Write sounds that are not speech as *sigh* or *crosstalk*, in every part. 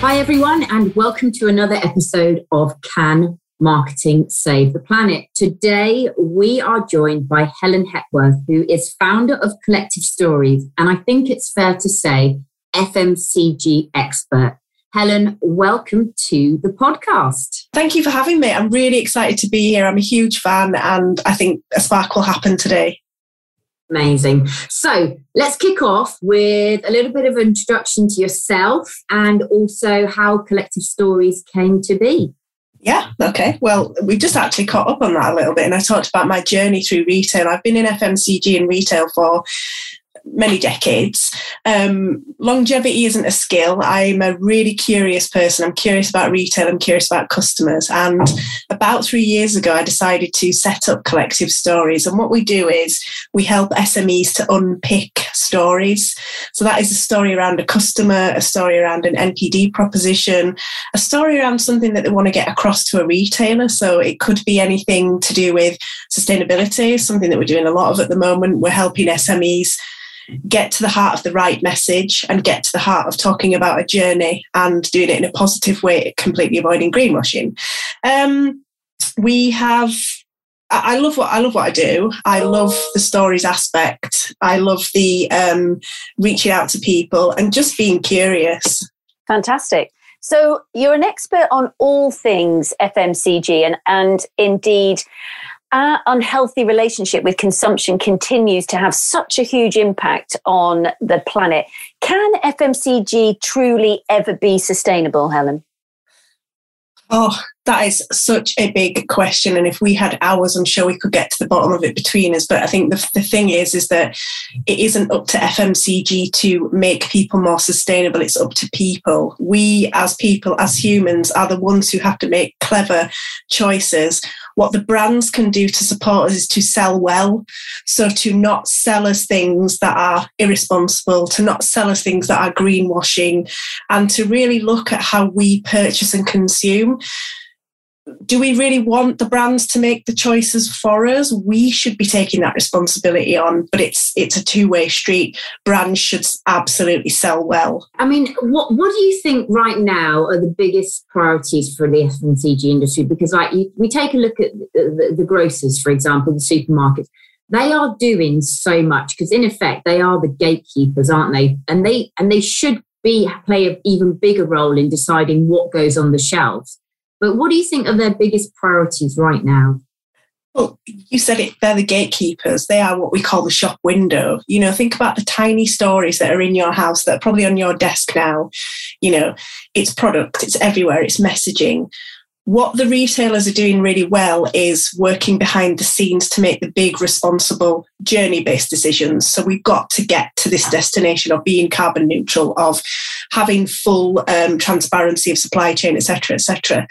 Hi, everyone, and welcome to another episode of Can Marketing Save the Planet? Today, we are joined by Helen Hepworth, who is founder of Collective Stories, and I think it's fair to say FMCG expert. Helen, welcome to the podcast. Thank you for having me. I'm really excited to be here. I'm a huge fan, and I think a spark will happen today. Amazing. So let's kick off with a little bit of introduction to yourself and also how Collective Stories came to be. Yeah, okay. Well, we just actually caught up on that a little bit, and I talked about my journey through retail. I've been in FMCG and retail for many decades. Um, longevity isn't a skill. I'm a really curious person. I'm curious about retail. I'm curious about customers. And about three years ago, I decided to set up Collective Stories. And what we do is we help SMEs to unpick stories. So that is a story around a customer, a story around an NPD proposition, a story around something that they want to get across to a retailer. So it could be anything to do with sustainability, something that we're doing a lot of at the moment. We're helping SMEs get to the heart of the right message and get to the heart of talking about a journey and doing it in a positive way, completely avoiding greenwashing. Um, we have I love what I love what I do. I love the stories aspect. I love the um, reaching out to people and just being curious. Fantastic. So you're an expert on all things FMCG and and indeed our unhealthy relationship with consumption continues to have such a huge impact on the planet. Can FMCG truly ever be sustainable, Helen? Oh, that is such a big question. And if we had hours, I'm sure we could get to the bottom of it between us. But I think the, the thing is, is that it isn't up to FMCG to make people more sustainable. It's up to people. We as people, as humans, are the ones who have to make clever choices what the brands can do to support us is to sell well. So to not sell us things that are irresponsible, to not sell us things that are greenwashing, and to really look at how we purchase and consume do we really want the brands to make the choices for us? We should be taking that responsibility on but it's it's a two-way street. Brands should absolutely sell well. I mean what what do you think right now are the biggest priorities for the fmcg industry? Because like you, we take a look at the, the, the grocers for example the supermarkets. They are doing so much because in effect they are the gatekeepers aren't they? And they and they should be play an even bigger role in deciding what goes on the shelves but what do you think are their biggest priorities right now? Well, you said it, they're the gatekeepers. They are what we call the shop window. You know, think about the tiny stories that are in your house that are probably on your desk now. You know, it's product, it's everywhere, it's messaging what the retailers are doing really well is working behind the scenes to make the big responsible journey based decisions. So we've got to get to this destination of being carbon neutral of having full um, transparency of supply chain etc etc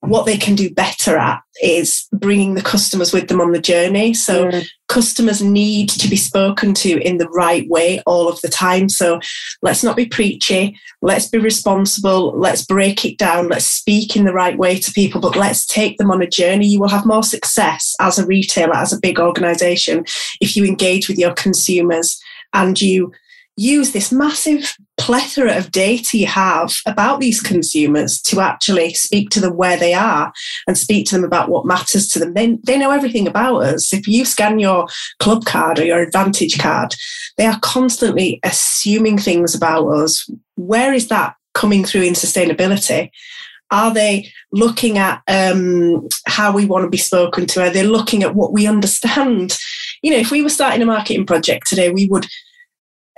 what they can do better at is bringing the customers with them on the journey. So customers need to be spoken to in the right way all of the time. So let's not be preachy. Let's be responsible. Let's break it down. Let's speak in the right way to people, but let's take them on a journey. You will have more success as a retailer, as a big organization, if you engage with your consumers and you use this massive plethora of data you have about these consumers to actually speak to them where they are and speak to them about what matters to them. They, they know everything about us. If you scan your club card or your advantage card, they are constantly assuming things about us. Where is that coming through in sustainability? Are they looking at um, how we want to be spoken to? Are they looking at what we understand? You know, if we were starting a marketing project today, we would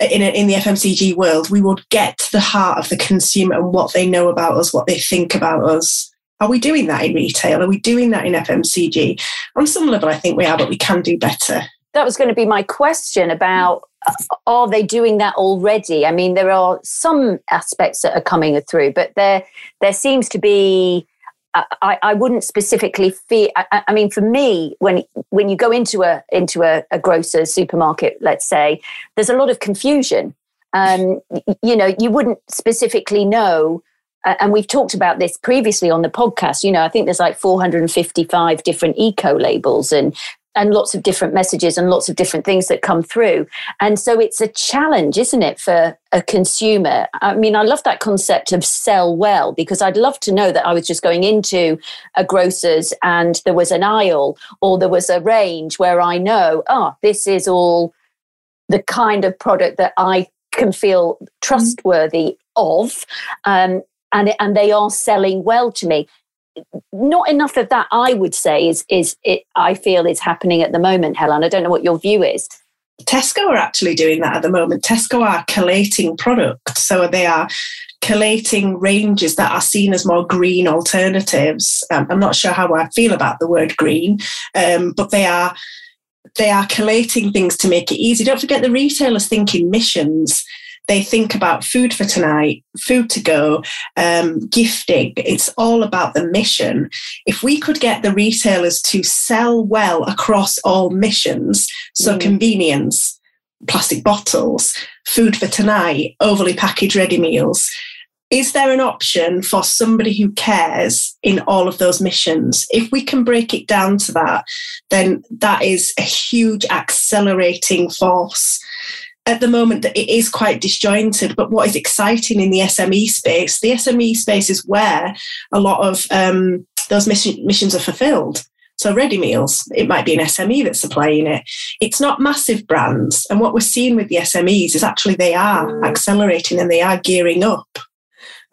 in, in the FMCG world, we would get to the heart of the consumer and what they know about us, what they think about us. Are we doing that in retail? Are we doing that in FMCG? On some level, I think we are, but we can do better. That was going to be my question about uh, are they doing that already? I mean, there are some aspects that are coming through, but there there seems to be I, I, wouldn't specifically feel. I, I, mean, for me, when when you go into a into a, a supermarket, let's say, there's a lot of confusion. Um, you know, you wouldn't specifically know. Uh, and we've talked about this previously on the podcast. You know, I think there's like 455 different eco labels, and and lots of different messages and lots of different things that come through. And so it's a challenge, isn't it, for a consumer? I mean, I love that concept of sell well because I'd love to know that I was just going into a grocer's and there was an aisle or there was a range where I know, oh, this is all the kind of product that I can feel trustworthy of. Um, and, and they are selling well to me not enough of that i would say is is it i feel is happening at the moment helen. I don't know what your view is. Tesco are actually doing that at the moment. Tesco are collating products. So they are collating ranges that are seen as more green alternatives. Um, i'm not sure how i feel about the word green um, but they are they are collating things to make it easy. Don't forget the retailers thinking missions they think about food for tonight, food to go, um, gifting. It's all about the mission. If we could get the retailers to sell well across all missions, so mm. convenience, plastic bottles, food for tonight, overly packaged ready meals, is there an option for somebody who cares in all of those missions? If we can break it down to that, then that is a huge accelerating force at the moment that it is quite disjointed. But what is exciting in the SME space, the SME space is where a lot of um, those mission, missions are fulfilled. So ready meals, it might be an SME that's supplying it. It's not massive brands. And what we're seeing with the SMEs is actually they are accelerating and they are gearing up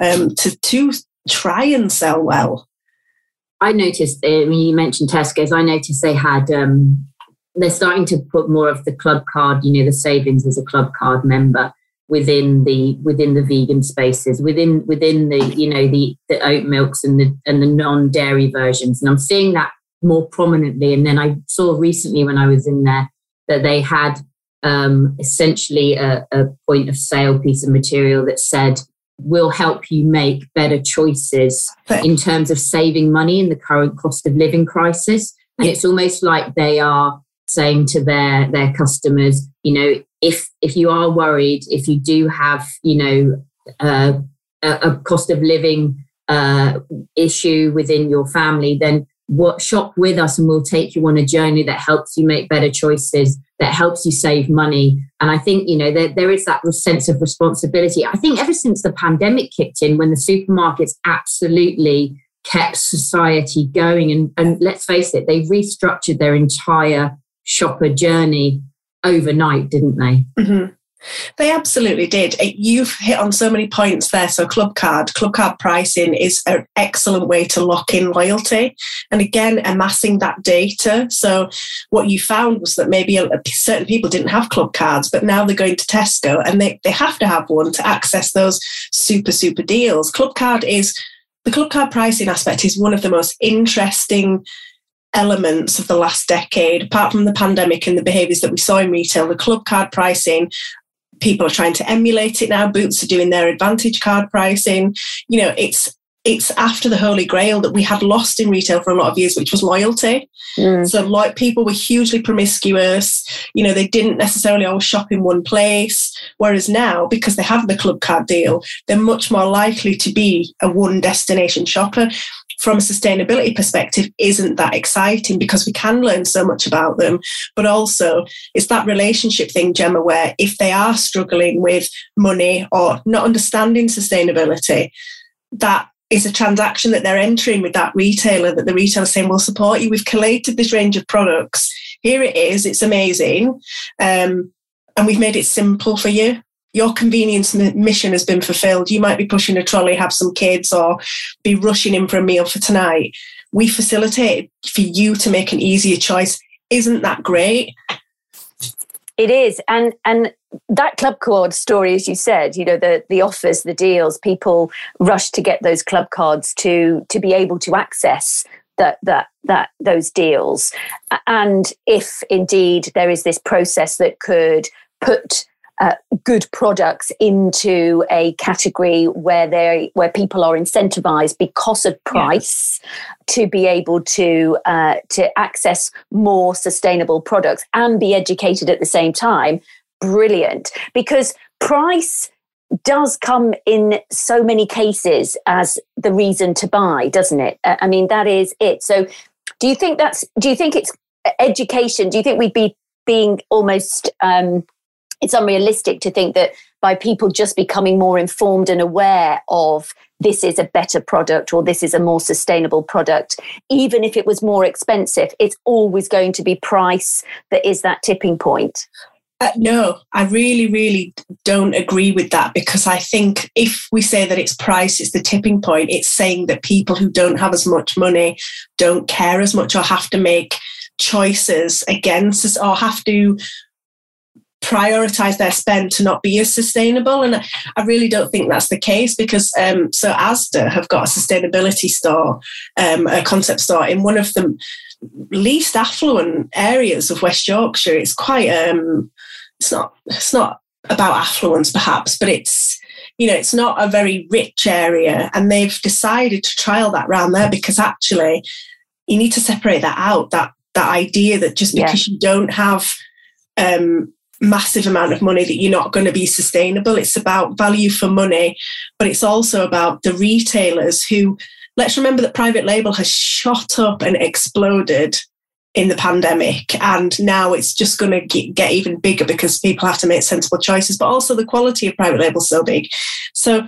um, to, to try and sell well. I noticed when you mentioned Tesco's, I noticed they had um, they're starting to put more of the club card, you know, the savings as a club card member within the within the vegan spaces, within within the you know the the oat milks and the and the non dairy versions, and I'm seeing that more prominently. And then I saw recently when I was in there that they had um, essentially a, a point of sale piece of material that said will help you make better choices in terms of saving money in the current cost of living crisis. And it's almost like they are saying to their their customers, you know, if if you are worried, if you do have, you know, uh, a, a, cost of living uh, issue within your family, then what shop with us and we'll take you on a journey that helps you make better choices that helps you save money. And i think you know there, there is that sense of responsibility. I think ever since the pandemic kicked in when the supermarkets absolutely kept society going and, and let's face it they restructured their entire shopper journey overnight, didn't they? Mm-hmm. They absolutely did. You've hit on so many points there. So, club card, club card pricing is an excellent way to lock in loyalty. And again, amassing that data. So, what you found was that maybe certain people didn't have club cards, but now they're going to Tesco and they, they have to have one to access those super, super deals. Club card is the club card pricing aspect is one of the most interesting elements of the last decade, apart from the pandemic and the behaviours that we saw in retail, the club card pricing, people are trying to emulate it now. Boots are doing their advantage card pricing. You know, it's it's after the holy grail that we had lost in retail for a lot of years, which was loyalty. Mm. So, like people were hugely promiscuous. You know, they didn't necessarily always shop in one place. Whereas now, because they have the club card deal, they're much more likely to be a one destination shopper from a sustainability perspective isn't that exciting because we can learn so much about them. But also, it's that relationship thing, Gemma, where if they are struggling with money or not understanding sustainability, that is a transaction that they're entering with that retailer that the retailer is saying, We'll support you. We've collated this range of products. Here it is. It's amazing. Um, and we've made it simple for you your convenience mission has been fulfilled. You might be pushing a trolley, have some kids, or be rushing in for a meal for tonight. We facilitate for you to make an easier choice. Isn't that great? It is, and and that club card story, as you said, you know the the offers, the deals, people rush to get those club cards to to be able to access that that that those deals, and if indeed there is this process that could put uh, good products into a category where they where people are incentivized because of price yeah. to be able to uh, to access more sustainable products and be educated at the same time. Brilliant. Because price does come in so many cases as the reason to buy doesn't it? I mean that is it. So do you think that's do you think it's education, do you think we'd be being almost, um, it's unrealistic to think that by people just becoming more informed and aware of this is a better product or this is a more sustainable product, even if it was more expensive, it's always going to be price that is that tipping point. Uh, no, I really, really don't agree with that because I think if we say that it's price, it's the tipping point, it's saying that people who don't have as much money don't care as much or have to make choices against us or have to prioritize their spend to not be as sustainable. And I really don't think that's the case because um, so Asda have got a sustainability store, um, a concept store in one of the least affluent areas of West Yorkshire. It's quite um, it's not it's not about affluence perhaps, but it's you know it's not a very rich area, and they've decided to trial that round there because actually you need to separate that out that that idea that just because yeah. you don't have um, massive amount of money that you're not going to be sustainable. It's about value for money, but it's also about the retailers who let's remember that private label has shot up and exploded in the pandemic and now it's just going to get, even bigger because people have to make sensible choices but also the quality of private label is so big so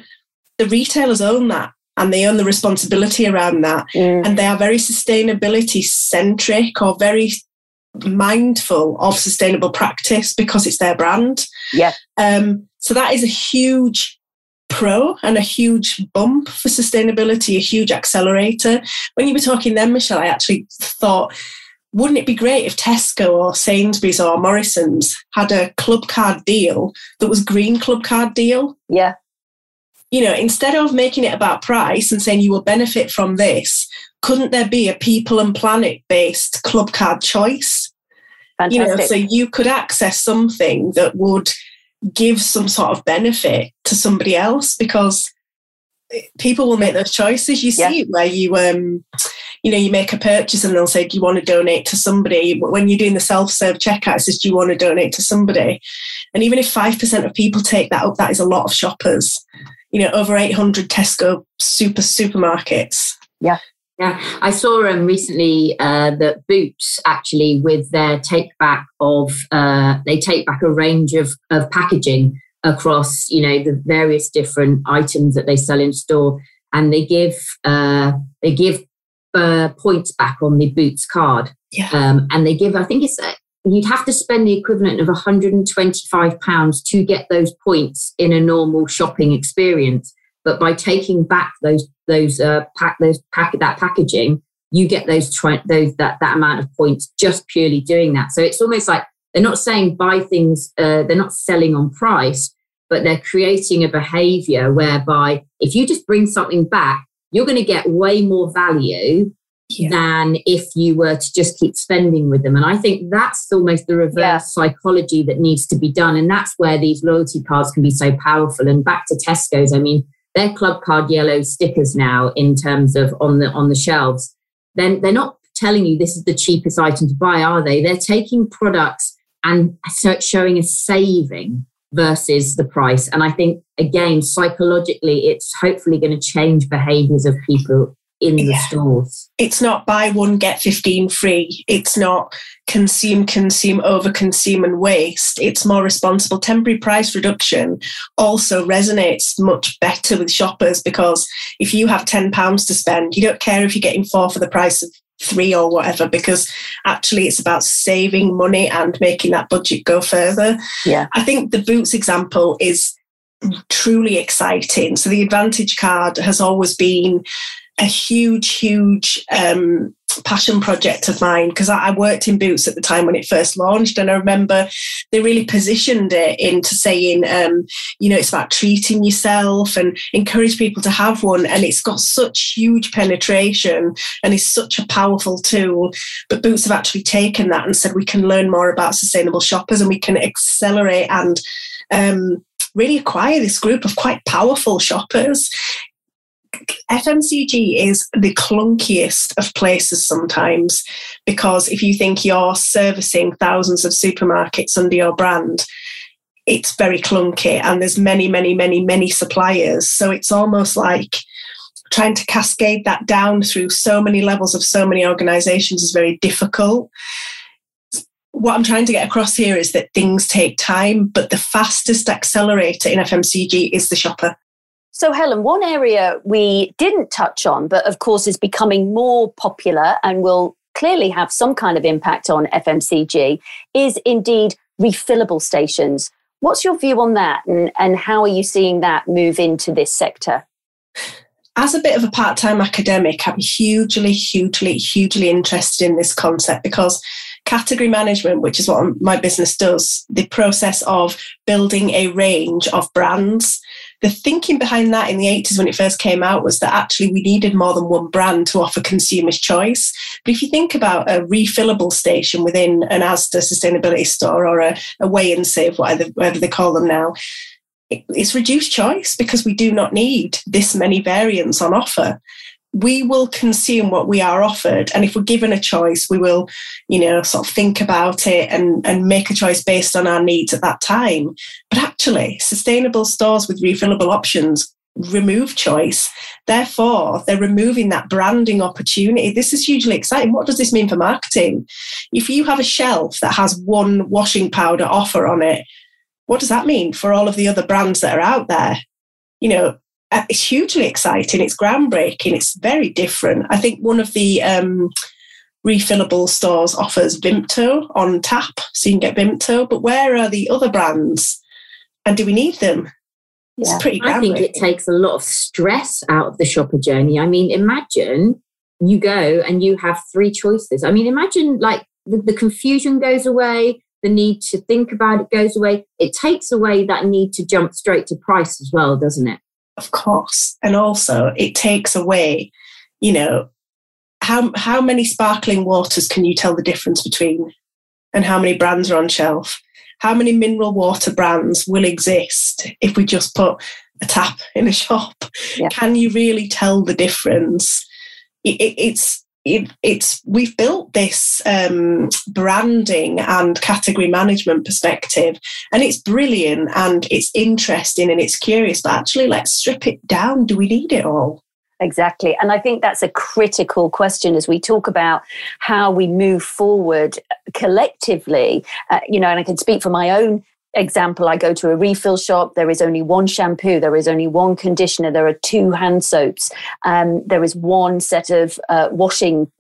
the retailers own that and they own the responsibility around that mm. and they are very sustainability centric or very mindful of sustainable practice because it's their brand yeah um, so that is a huge pro and a huge bump for sustainability, a huge accelerator. When you were talking then, Michelle, I actually thought, wouldn't it be great if Tesco or Sainsbury's or Morrison's had a club card deal that was green club card deal? Yeah. You know, instead of making it about price and saying you will benefit from this, couldn't there be a people and planet based club card choice? Fantastic. You know, so you could access something that would give some sort of benefit to somebody else because people will make those choices. You see yeah. where you um you know, you make a purchase and they'll say, Do you want to donate to somebody? When you're doing the self-serve checkout, it says, Do you want to donate to somebody? And even if five percent of people take that up, that is a lot of shoppers. You know, over 800 Tesco super supermarkets. Yeah. Yeah, I saw um, recently uh, that Boots actually, with their take back of, uh, they take back a range of, of packaging across, you know, the various different items that they sell in store, and they give uh, they give uh, points back on the Boots card. Yeah. Um, and they give, I think it's uh, you'd have to spend the equivalent of 125 pounds to get those points in a normal shopping experience. But by taking back those those uh, pack those pack that packaging, you get those tri- those that that amount of points just purely doing that. So it's almost like they're not saying buy things. Uh, they're not selling on price, but they're creating a behavior whereby if you just bring something back, you're going to get way more value yeah. than if you were to just keep spending with them. And I think that's almost the reverse yeah. psychology that needs to be done. And that's where these loyalty cards can be so powerful. And back to Tesco's, I mean, their club card yellow stickers now in terms of on the on the shelves. Then they're not telling you this is the cheapest item to buy are they? They're taking products and showing a saving versus the price. And i think again psychologically it's hopefully going to change behaviors of people in the yeah. stores. It's not buy one, get 15 free. It's not consume, consume, over consume and waste. It's more responsible. Temporary price reduction also resonates much better with shoppers because if you have £10 to spend, you don't care if you're getting four for the price of three or whatever because actually it's about saving money and making that budget go further. Yeah. I think the boots example is truly exciting. So the advantage card has always been a huge, huge um, passion project of mine because I, I, worked in Boots at the time when it first launched, and I remember they really positioned it into saying, um, you know, it's about treating yourself and encourage people to have one, and it's got such huge penetration and is such a powerful tool. But Boots have actually taken that and said we can learn more about sustainable shoppers and we can accelerate and um, really acquire this group of quite powerful shoppers FMCG is the clunkiest of places sometimes because if you think you're servicing thousands of supermarkets under your brand, it's very clunky and there's many, many, many, many suppliers. So it's almost like trying to cascade that down through so many levels of so many organizations is very difficult. what I'm trying to get across here is that things take time, but the fastest accelerator in FMCG is the shopper. So, Helen, one area we didn't touch on, but of course is becoming more popular and will clearly have some kind of impact on FMCG, is indeed refillable stations. What's your view on that, and, and how are you seeing that move into this sector? As a bit of a part time academic, I'm hugely, hugely, hugely interested in this concept because category management, which is what my business does, the process of building a range of brands. The thinking behind that in the 80s when it first came out was that actually we needed more than one brand to offer consumers choice. But if you think about a refillable station within an Asda sustainability store or a, a weigh and save, whatever, whatever they call them now, it's reduced choice because we do not need this many variants on offer we will consume what we are offered. And if we're given a choice we will you know sort of think about it and and make a choice based on our needs at that time. But actually sustainable stores with refillable options remove choice. Therefore they're removing that branding opportunity. This is hugely exciting. What does this mean for marketing? If you have a shelf that has one washing powder offer on it what does that mean for all of the other brands that are out there? You know it's hugely exciting. It's groundbreaking. It's very different. I think one of the um, refillable stores offers Vimto on tap, so you can get Vimto. But where are the other brands? And do we need them? It's yeah. pretty. I think it takes a lot of stress out of the shopper journey. I mean, imagine you go and you have three choices. I mean, imagine like the, the confusion goes away the need to think about it goes away. It takes away that need to jump straight to price as well, doesn't it? Of course. And also, it takes away, you know, how how many sparkling waters can you tell the difference between, and how many brands are on shelf? How many mineral water brands will exist if we just put a tap in a *laughs* shop? Yeah. Can you really tell the difference? It, it, it's it, it's we've built this um, branding and category management perspective, and it's brilliant and it's interesting and it's curious. But actually, let's strip it down. Do we need it all? Exactly. And I think that's a critical question as we talk about how we move forward collectively. Uh, you know, and I can speak for my own example, I go to a refill shop, there is only one shampoo, there is only one conditioner, there are two hand soaps, um, there is one set of uh, washing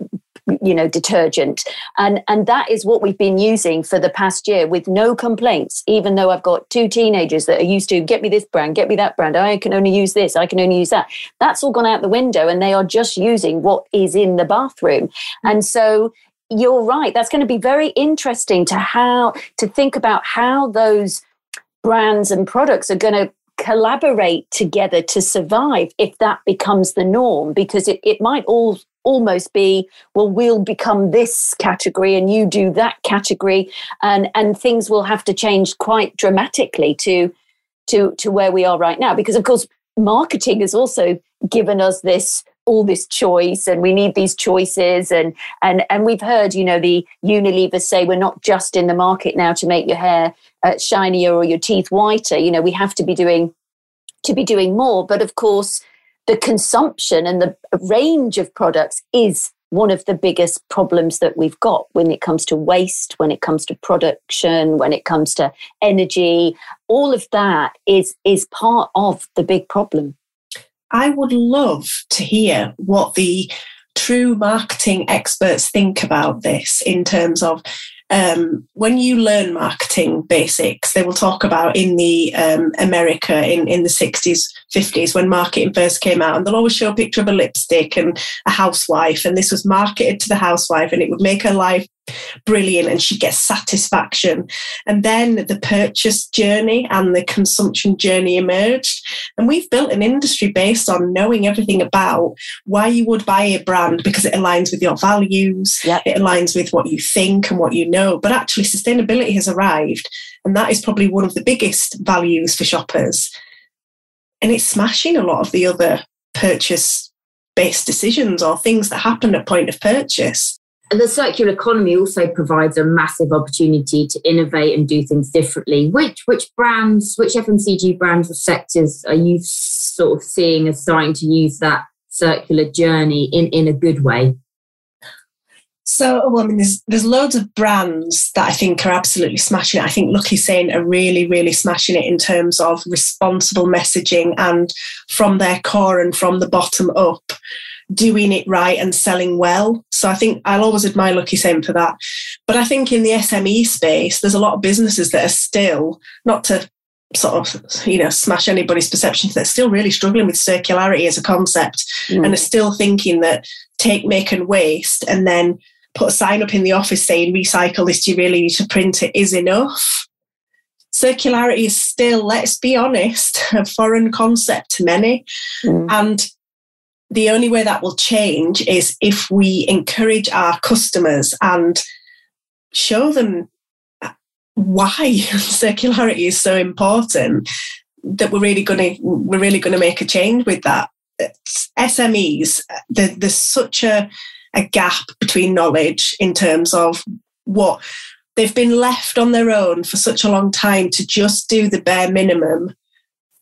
you know detergent. And and that is what we've been using for the past year with no complaints even though i've got two teenagers that are used to get me this brand get me that brand i can only use this i can only use that. That's all gone out the window and they are just using what is in the bathroom. And so you're right. That's going to be very interesting to how to think about how those brands and products are going to collaborate together to survive if that becomes the norm because it, it might all almost be well we'll become this category and you do that category and and things will have to change quite dramatically to to to where we are right now because of course marketing has also given us this all this choice and we need these choices and and and we've heard you know the Unilever say we're not just in the market now to make your hair uh, shinier or your teeth whiter you know we have to be doing to be doing more but of course the consumption and the range of products is one of the biggest problems that we've got when it comes to waste, when it comes to production, when it comes to energy. All of that is, is part of the big problem. I would love to hear what the true marketing experts think about this in terms of um, when you learn marketing basics, they will talk about in the um, America in, in the 60s, 50s, when marketing first came out, and they'll always show a picture of a lipstick and a housewife, and this was marketed to the housewife, and it would make her life brilliant and she gets satisfaction. And then the purchase journey and the consumption journey emerged. And we've built an industry based on knowing everything about why you would buy a brand because it aligns with your values, yep. it aligns with what you think and what you know. But actually, sustainability has arrived. And that is probably one of the biggest values for shoppers. And it's smashing a lot of the other purchase based decisions or things that happen at point of purchase. And the circular economy also provides a massive opportunity to innovate and do things differently. Which which brands, which FMCG brands or sectors are you sort of seeing as starting to use that circular journey in, in a good way? So, well, I mean, there's there's loads of brands that I think are absolutely smashing it. I think Lucky Saint are really, really smashing it in terms of responsible messaging and from their core and from the bottom up, doing it right and selling well. So I think I'll always admire Lucky Saint for that. But I think in the SME space, there's a lot of businesses that are still not to sort of you know smash anybody's perceptions they're still really struggling with circularity as a concept mm. and are still thinking that take make and waste and then put a sign up in the office saying recycle this do you really need to print it? is enough. Circularity is still let's be honest *laughs* a foreign concept to many. Mm. and the only way that will change is if we encourage our customers and show them why *laughs* circularity is so important that we're really going to we're really going to make a change with that. SMEs there, there's such a a gap between knowledge in terms of what they've been left on their own for such a long time to just do the bare minimum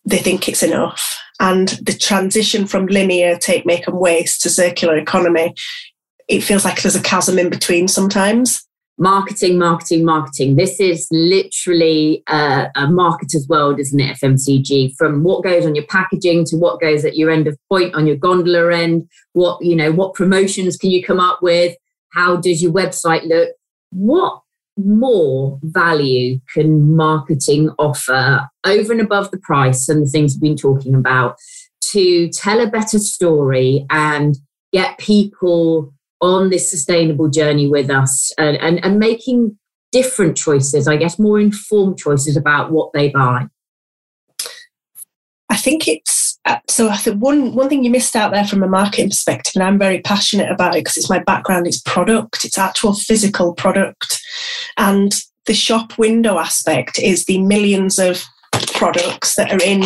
they think it's enough. And the transition from linear take make and waste to circular economy it feels like there's a chasm in between sometimes marketing, marketing, marketing. This is literally uh, a marketer's world, isn't it? FMCG from what goes on your packaging to what goes at your end of point on your gondola end. What you know, what promotions can you come up with? How does your website look? What more value can marketing offer over and above the price and the things we've been talking about to tell a better story and get people on this sustainable journey with us and, and, and making different choices, I guess, more informed choices about what they buy? I think it's uh, so. I think one one thing you missed out there from a marketing perspective, and I'm very passionate about it because it's my background. It's product. It's actual physical product, and the shop window aspect is the millions of products that are in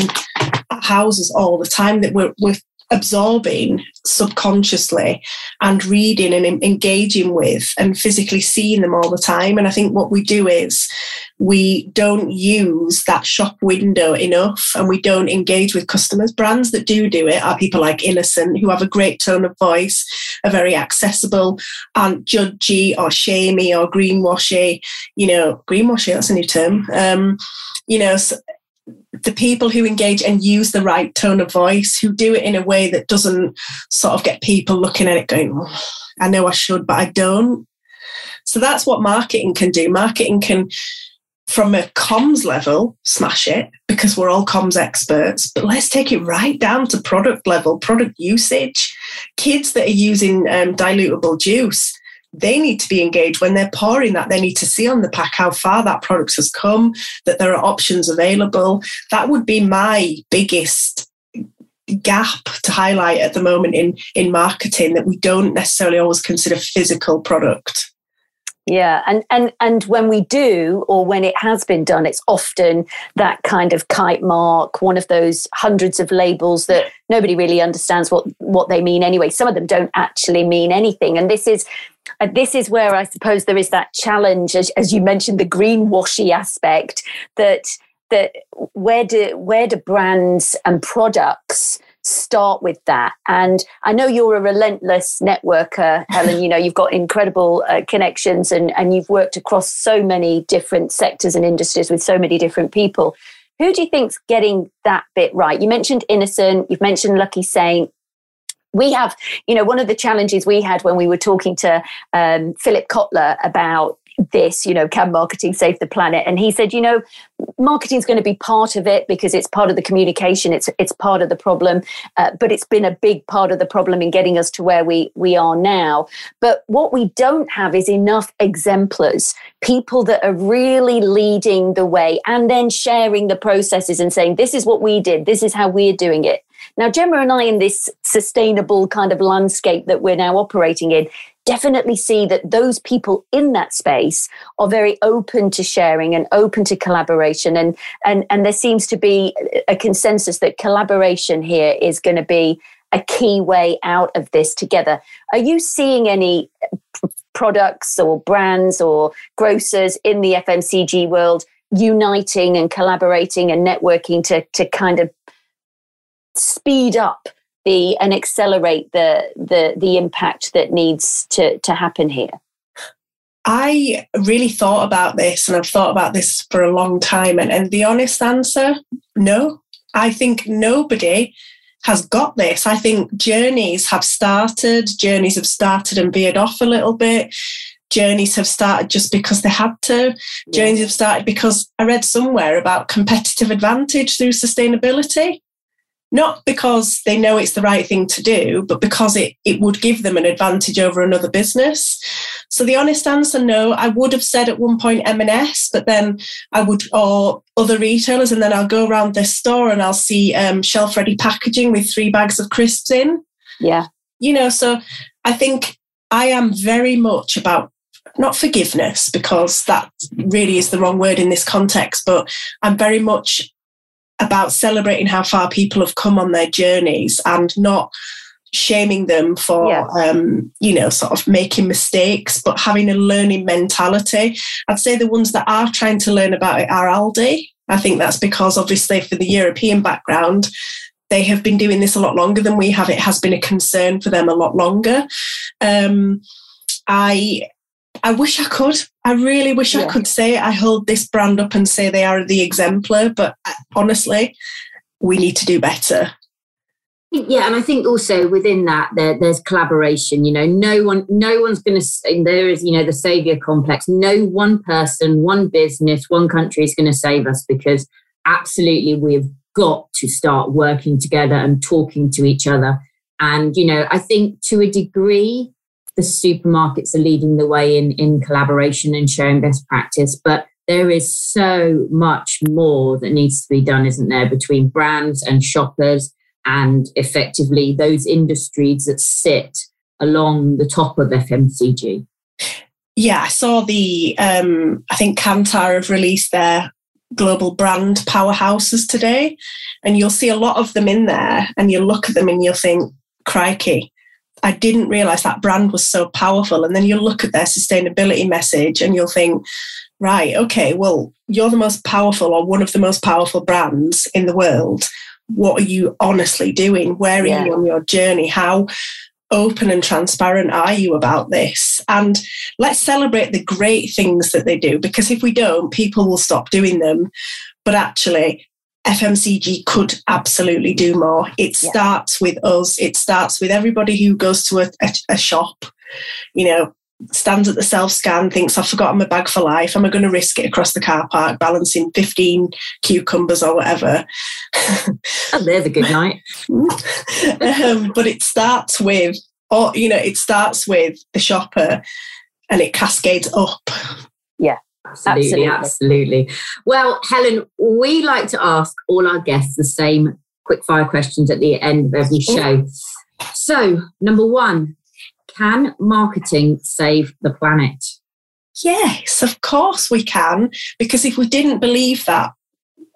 houses all the time that we're, we're absorbing subconsciously and reading and engaging with and physically seeing them all the time. And I think what we do is we don't use that shop window enough and we don't engage with customers. Brands that do do it are people like Innocent, who have a great tone of voice, are very accessible, aren't judgy or shamey or greenwashy. You know, greenwashy, that's a new term. Um, you know, so the people who engage and use the right tone of voice, who do it in a way that doesn't sort of get people looking at it going, oh, I know I should, but I don't. So that's what marketing can do. Marketing can, from a comms level, smash it because we're all comms experts, but let's take it right down to product level, product usage. Kids that are using um, dilutable juice, they need to be engaged when they're pouring that. They need to see on the pack how far that product has come, that there are options available. That would be my biggest gap to highlight at the moment in in marketing that we don't necessarily always consider physical product yeah and and and when we do or when it has been done it's often that kind of kite mark one of those hundreds of labels that nobody really understands what what they mean anyway some of them don't actually mean anything and this is uh, this is where I suppose there is that challenge, as, as you mentioned, the greenwashy aspect. That that where do where do brands and products start with that? And I know you're a relentless networker, *laughs* Helen. You know you've got incredible uh, connections, and and you've worked across so many different sectors and industries with so many different people. Who do you think's getting that bit right? You mentioned Innocent. You've mentioned Lucky Saint we have, you know, one of the challenges we had when we were talking to um, Philip Kotler about this, you know, can marketing save the planet? And he said, you know, marketing is going to be part of it because it's part of the communication, it's it's part of the problem, uh, but it's been a big part of the problem in getting us to where we we are now. But what we don't have is enough exemplars, people that are really leading the way and then sharing the processes and saying, this is what we did, this is how we're doing it. Now, Gemma and I, in this sustainable kind of landscape that we're now operating in, definitely see that those people in that space are very open to sharing and open to collaboration. And, and, and there seems to be a consensus that collaboration here is going to be a key way out of this together. Are you seeing any products or brands or grocers in the FMCG world uniting and collaborating and networking to, to kind of speed up the and accelerate the the the impact that needs to to happen here I really thought about this and I've thought about this for a long time. And, and the honest answer, no. I think nobody has got this. I think journeys have started, journeys have started and veered off a little bit. Journeys have started just because they had to. Journeys have started because I read somewhere about competitive advantage through sustainability not because they know it's the right thing to do, but because it, it would give them an advantage over another business. So the honest answer, no, I would have said at one point M&S, but then I would, or other retailers, and then I'll go around this store and I'll see um, shelf ready packaging with three bags of crisps in. Yeah. You know, so I think I am very much about not forgiveness because that really is the wrong word in this context, but I'm very much about celebrating how far people have come on their journeys and not shaming them for yeah. um, you know sort of making mistakes but having a learning mentality. I'd say the ones that are trying to learn about it are aldi. I think that's because obviously for the european background they have been doing this a lot longer than we have. It has been a concern for them a lot longer. Um, i I wish I could. I really wish yeah. I could say I hold this brand up and say they are the exemplar, but uh, honestly, we need to do better. Yeah, and I think also within that there, there's collaboration. You know, no one, no one's going to. There is, you know, the savior complex. No one person, one business, one country is going to save us because absolutely we've got to start working together and talking to each other. And you know, I think to a degree, the supermarkets are leading the way in, in collaboration and sharing best practice. But there is so much more that needs to be done, isn't there, between brands and shoppers and effectively those industries that sit along the top of FMCG? Yeah, I saw the, um, I think Kantar have released their global brand powerhouses today, and you'll see a lot of them in there, and you look at them and you'll think, crikey, I didn't realize that brand was so powerful. And then you look at their sustainability message and you'll think, right, okay, well, you're the most powerful or one of the most powerful brands in the world. What are you honestly doing? Where are yeah. you on your journey? How open and transparent are you about this? And let's celebrate the great things that they do because if we don't, people will stop doing them. But actually, FMCG could absolutely do more. It yeah. starts with us. It starts with everybody who goes to a, a, a shop, you know, stands at the self scan, thinks, I've forgotten my bag for life. Am I going to risk it across the car park, balancing 15 cucumbers or whatever? *laughs* and there's a good night. *laughs* um, but it starts with, or, you know, it starts with the shopper and it cascades up. Absolutely, absolutely, absolutely. Well, Helen, we like to ask all our guests the same quick fire questions at the end of every show. So, number one, can marketing save the planet? Yes, of course we can. Because if we didn't believe that,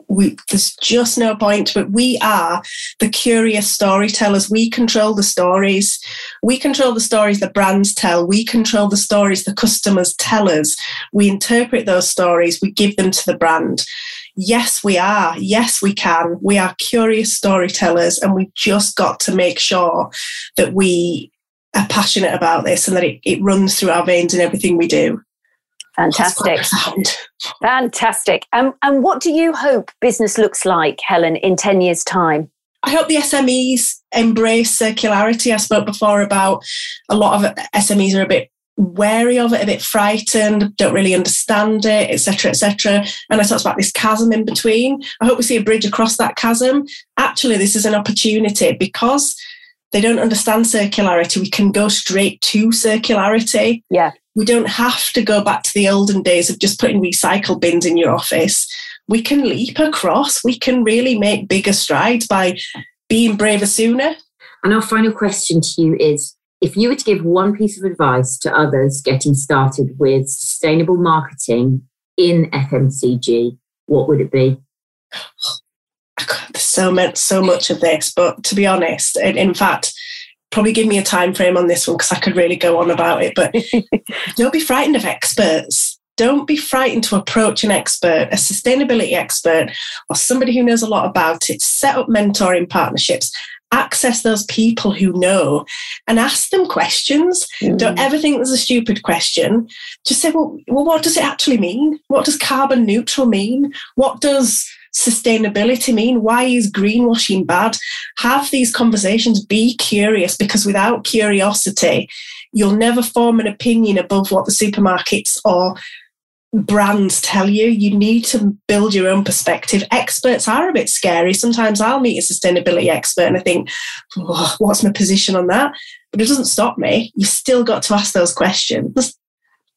we, there's just no point But. We are the curious storytellers. We control the stories. We control the stories the brands tell. We control the stories the customers tell us. We interpret those stories. We give them to the brand. Yes, we are. Yes, we can. We are curious storytellers, and we just got to make sure that we are passionate about this and that it, it runs through our veins in everything we do. Fantastic. Fantastic. Um, and what do you hope business looks like, Helen, in 10 years' time? I hope the SMEs embrace circularity. I spoke before about a lot of SMEs are a bit wary of it, a bit frightened, don't really understand it, etc., etc. And I talked about this chasm in between. I hope we see a bridge across that chasm. Actually, this is an opportunity because they don't understand circularity. We can go straight to circularity. Yeah we don't have to go back to the olden days of just putting recycle bins in your office. We can leap across. We can really make bigger strides by being braver sooner. And our final question to you is if you were to give one piece of advice to others getting started with sustainable marketing in FMCG, what would it be? So much, so much of this, but to be honest, in fact, probably give me a time frame on this one because I could really go on about it. But *laughs* don't be frightened of experts. Don't be frightened to approach an expert, a sustainability expert, or somebody who knows a lot about it. Set up mentoring partnerships. access those people who know and ask them questions. Mm. Don't ever think there's a stupid question. Just say, well, well, what does it actually mean? What does carbon neutral mean? What does sustainability mean? Why is greenwashing bad? Have these conversations, be curious, because without curiosity, you'll never form an opinion above what the supermarkets or brands tell you. You need to build your own perspective. Experts are a bit scary. Sometimes I'll meet a sustainability expert and I think, oh, what's my position on that? But it doesn't stop me. You still got to ask those questions.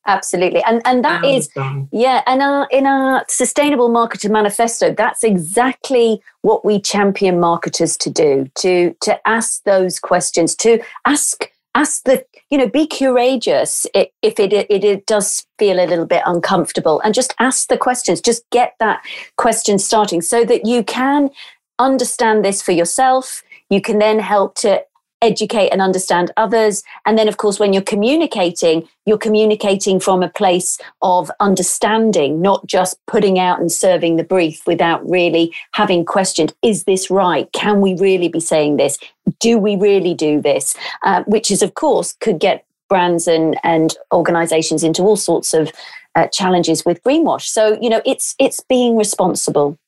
Absolutely, and and that is yeah, and our, in our sustainable marketer manifesto, that's exactly what we champion marketers to do to to ask those questions, to ask ask the you know be courageous if it, it, it does feel a little bit uncomfortable and just ask the questions. Just get that question starting so that you can understand this for yourself. You can then help to educate and understand others. And then, of course, when you're communicating, you're communicating from a place of understanding, not just putting out and serving the brief without really having questioned is this right? Can we really be saying this? Do we really do this? Uh, which is, of course, could get brands and, and organizations into all sorts of uh, challenges with greenwash. So, you know, it's it's being responsible.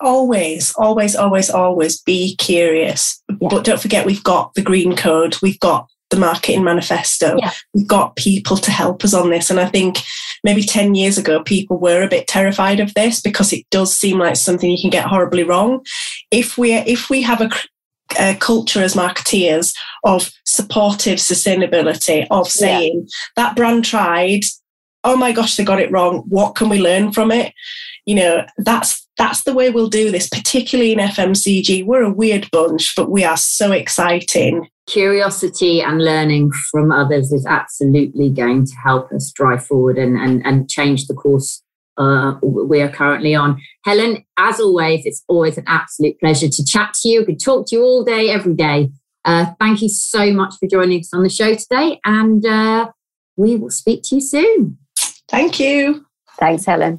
Always, always, always, always be curious. Yeah. But don't forget, we've got the green code, we've got the marketing manifesto, yeah. we've got people to help us on this. And I think maybe 10 years ago, people were a bit terrified of this because it does seem like something you can get horribly wrong. If we if we have a culture as marketeers of supportive sustainability, of saying yeah. that brand tried, oh my gosh, they got it wrong. What can we learn from it? You know, that's that's the way we'll do this, particularly in FMCG. We're a weird bunch, but we are so exciting. Curiosity and learning from others is absolutely going to help us drive forward and, and, and change the course uh, we are currently on. Helen, as always, it's always an absolute pleasure to chat to you. I could talk to you all day, every day. Uh, thank you so much for joining us on the show today, and uh, we will speak to you soon. Thank you. Thanks, Helen.